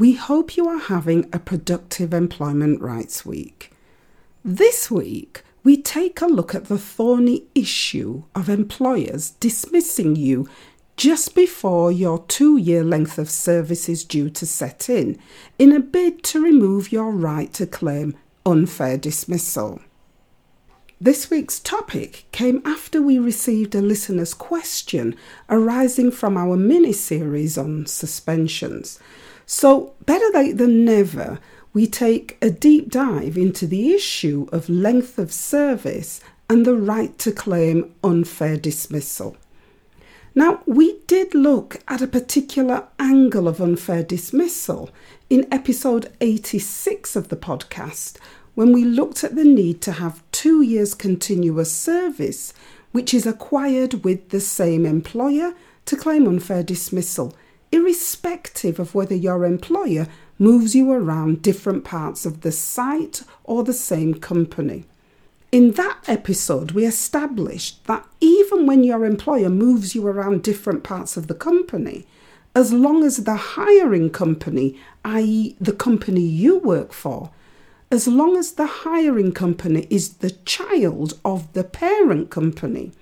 We hope you are having a productive Employment Rights Week. This week, we take a look at the thorny issue of employers dismissing you just before your two year length of service is due to set in, in a bid to remove your right to claim unfair dismissal. This week's topic came after we received a listener's question arising from our mini series on suspensions. So, better late than never, we take a deep dive into the issue of length of service and the right to claim unfair dismissal. Now, we did look at a particular angle of unfair dismissal in episode 86 of the podcast when we looked at the need to have two years continuous service, which is acquired with the same employer, to claim unfair dismissal irrespective of whether your employer moves you around different parts of the site or the same company. In that episode, we established that even when your employer moves you around different parts of the company, as long as the hiring company, i.e., the company you work for, as long as the hiring company is the child of the parent company,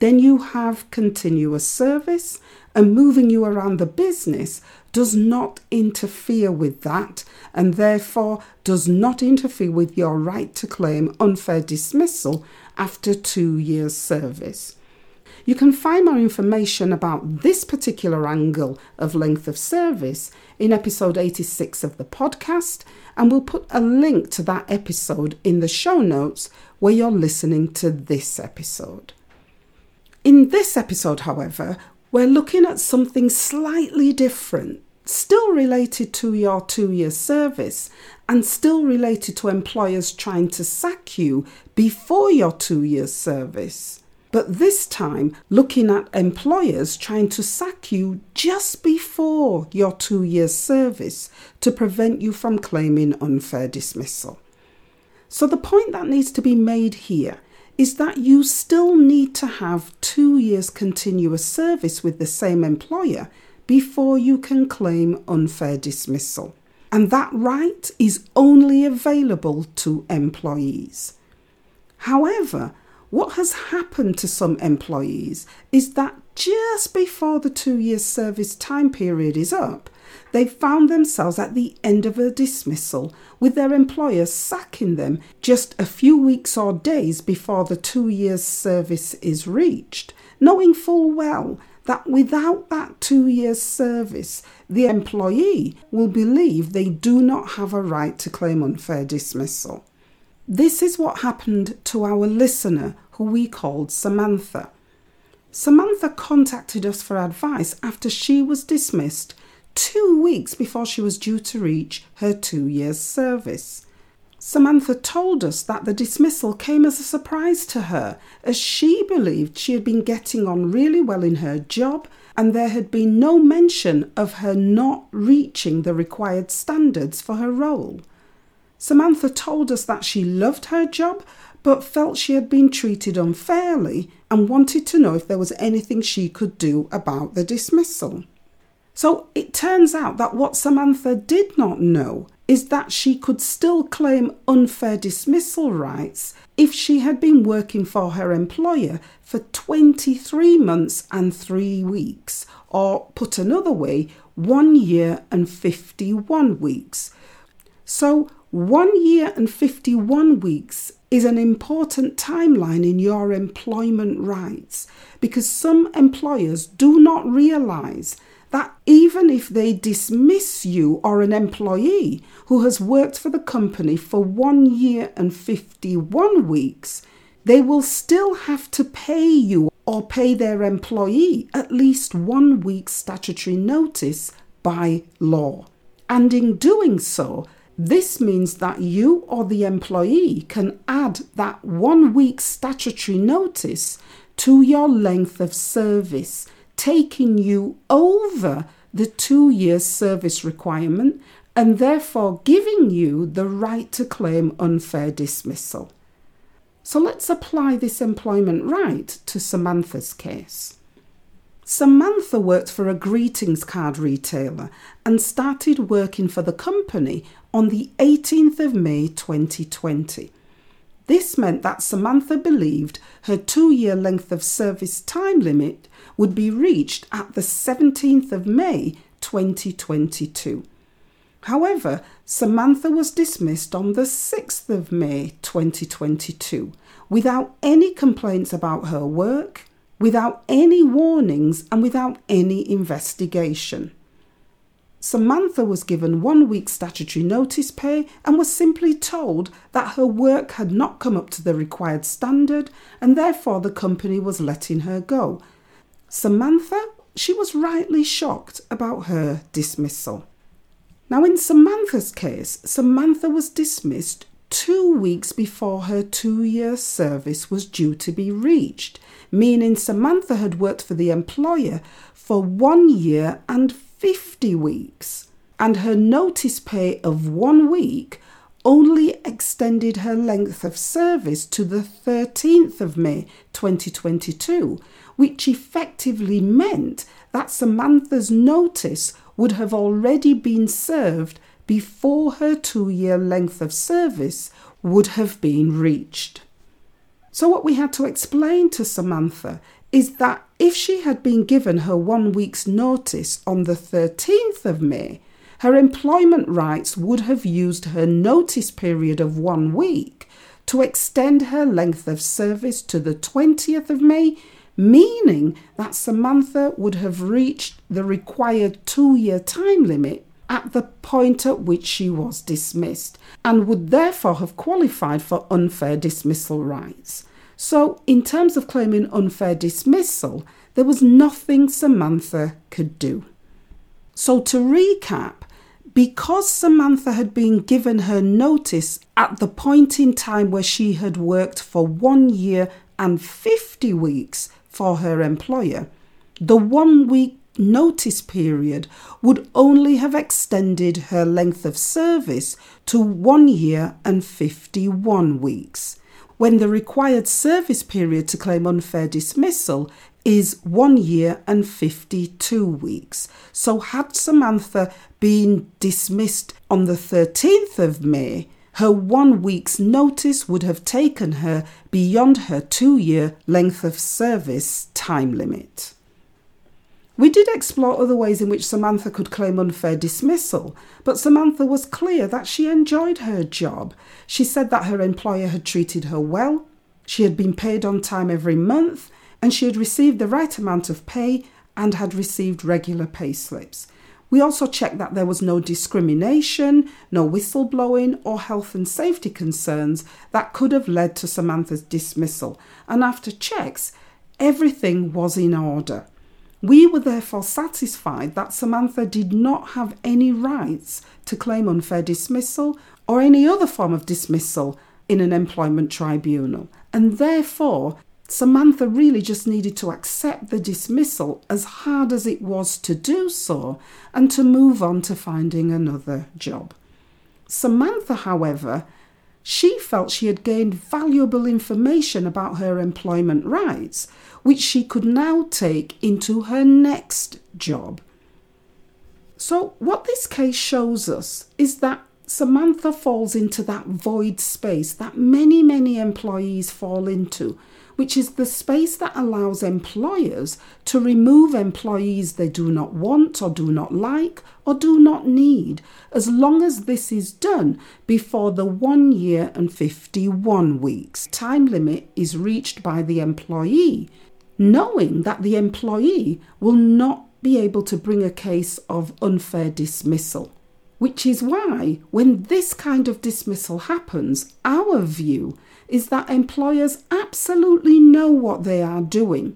then you have continuous service and moving you around the business does not interfere with that and therefore does not interfere with your right to claim unfair dismissal after two years' service. You can find more information about this particular angle of length of service in episode 86 of the podcast, and we'll put a link to that episode in the show notes where you're listening to this episode. In this episode, however, we're looking at something slightly different, still related to your two year service and still related to employers trying to sack you before your two year service. But this time, looking at employers trying to sack you just before your two year service to prevent you from claiming unfair dismissal. So, the point that needs to be made here is that you still need to have two years continuous service with the same employer before you can claim unfair dismissal. And that right is only available to employees. However, what has happened to some employees is that just before the two years service time period is up, they found themselves at the end of a dismissal with their employer sacking them just a few weeks or days before the two years service is reached, knowing full well that without that two years service, the employee will believe they do not have a right to claim unfair dismissal. This is what happened to our listener, who we called Samantha. Samantha contacted us for advice after she was dismissed two weeks before she was due to reach her two years' service. Samantha told us that the dismissal came as a surprise to her, as she believed she had been getting on really well in her job and there had been no mention of her not reaching the required standards for her role. Samantha told us that she loved her job but felt she had been treated unfairly and wanted to know if there was anything she could do about the dismissal. So it turns out that what Samantha did not know is that she could still claim unfair dismissal rights if she had been working for her employer for 23 months and 3 weeks, or put another way, 1 year and 51 weeks. So, 1 year and 51 weeks is an important timeline in your employment rights because some employers do not realise that even if they dismiss you or an employee who has worked for the company for one year and 51 weeks, they will still have to pay you or pay their employee at least one week's statutory notice by law. And in doing so, This means that you or the employee can add that one week statutory notice to your length of service, taking you over the two year service requirement and therefore giving you the right to claim unfair dismissal. So let's apply this employment right to Samantha's case. Samantha worked for a greetings card retailer and started working for the company on the 18th of May 2020. This meant that Samantha believed her two year length of service time limit would be reached at the 17th of May 2022. However, Samantha was dismissed on the 6th of May 2022 without any complaints about her work, without any warnings, and without any investigation. Samantha was given one week statutory notice pay and was simply told that her work had not come up to the required standard and therefore the company was letting her go. Samantha, she was rightly shocked about her dismissal. Now, in Samantha's case, Samantha was dismissed two weeks before her two year service was due to be reached, meaning Samantha had worked for the employer for one year and 50 weeks, and her notice pay of one week only extended her length of service to the 13th of May 2022, which effectively meant that Samantha's notice would have already been served before her two year length of service would have been reached. So, what we had to explain to Samantha is that if she had been given her one week's notice on the 13th of May, her employment rights would have used her notice period of one week to extend her length of service to the 20th of May meaning that Samantha would have reached the required two year time limit at the point at which she was dismissed and would therefore have qualified for unfair dismissal rights. So, in terms of claiming unfair dismissal, there was nothing Samantha could do. So, to recap, because Samantha had been given her notice at the point in time where she had worked for one year and 50 weeks for her employer, the one week notice period would only have extended her length of service to one year and 51 weeks, when the required service period to claim unfair dismissal is one year and 52 weeks. So, had Samantha been dismissed on the 13th of May, her one week's notice would have taken her beyond her two year length of service time limit. We did explore other ways in which Samantha could claim unfair dismissal, but Samantha was clear that she enjoyed her job. She said that her employer had treated her well, she had been paid on time every month, and she had received the right amount of pay and had received regular pay slips. We also checked that there was no discrimination, no whistleblowing, or health and safety concerns that could have led to Samantha's dismissal. And after checks, everything was in order. We were therefore satisfied that Samantha did not have any rights to claim unfair dismissal or any other form of dismissal in an employment tribunal, and therefore Samantha really just needed to accept the dismissal, as hard as it was to do so, and to move on to finding another job. Samantha, however, she felt she had gained valuable information about her employment rights, which she could now take into her next job. So, what this case shows us is that Samantha falls into that void space that many, many employees fall into which is the space that allows employers to remove employees they do not want or do not like or do not need, as long as this is done before the one year and 51 weeks time limit is reached by the employee, knowing that the employee will not be able to bring a case of unfair dismissal. Which is why, when this kind of dismissal happens, our view is that employers absolutely know what they are doing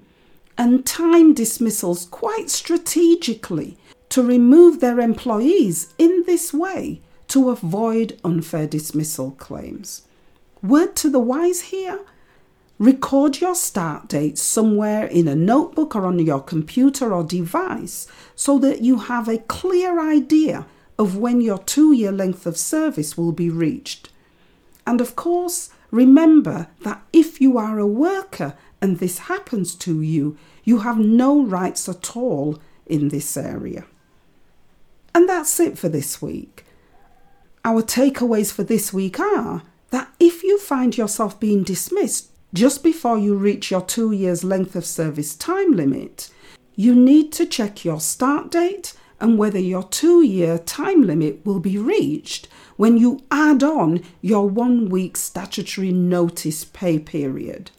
and time dismissals quite strategically to remove their employees in this way to avoid unfair dismissal claims. Word to the wise here Record your start date somewhere in a notebook or on your computer or device so that you have a clear idea of when your two year length of service will be reached. And of course, remember that if you are a worker and this happens to you, you have no rights at all in this area. And that's it for this week. Our takeaways for this week are that if you find yourself being dismissed just before you reach your two years length of service time limit, you need to check your start date and whether your two year time limit will be reached when you add on your one week statutory notice pay period.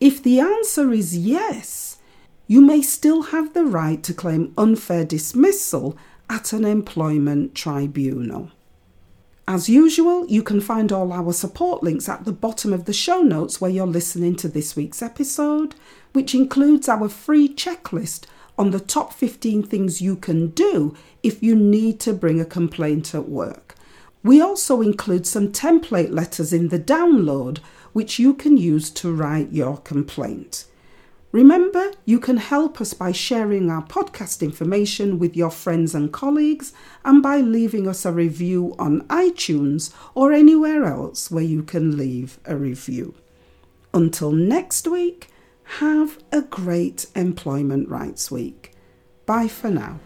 If the answer is yes, you may still have the right to claim unfair dismissal at an employment tribunal. As usual, you can find all our support links at the bottom of the show notes where you're listening to this week's episode, which includes our free checklist on the top 15 things you can do if you need to bring a complaint at work. We also include some template letters in the download which you can use to write your complaint. Remember, you can help us by sharing our podcast information with your friends and colleagues and by leaving us a review on iTunes or anywhere else where you can leave a review. Until next week, have a great Employment Rights Week. Bye for now.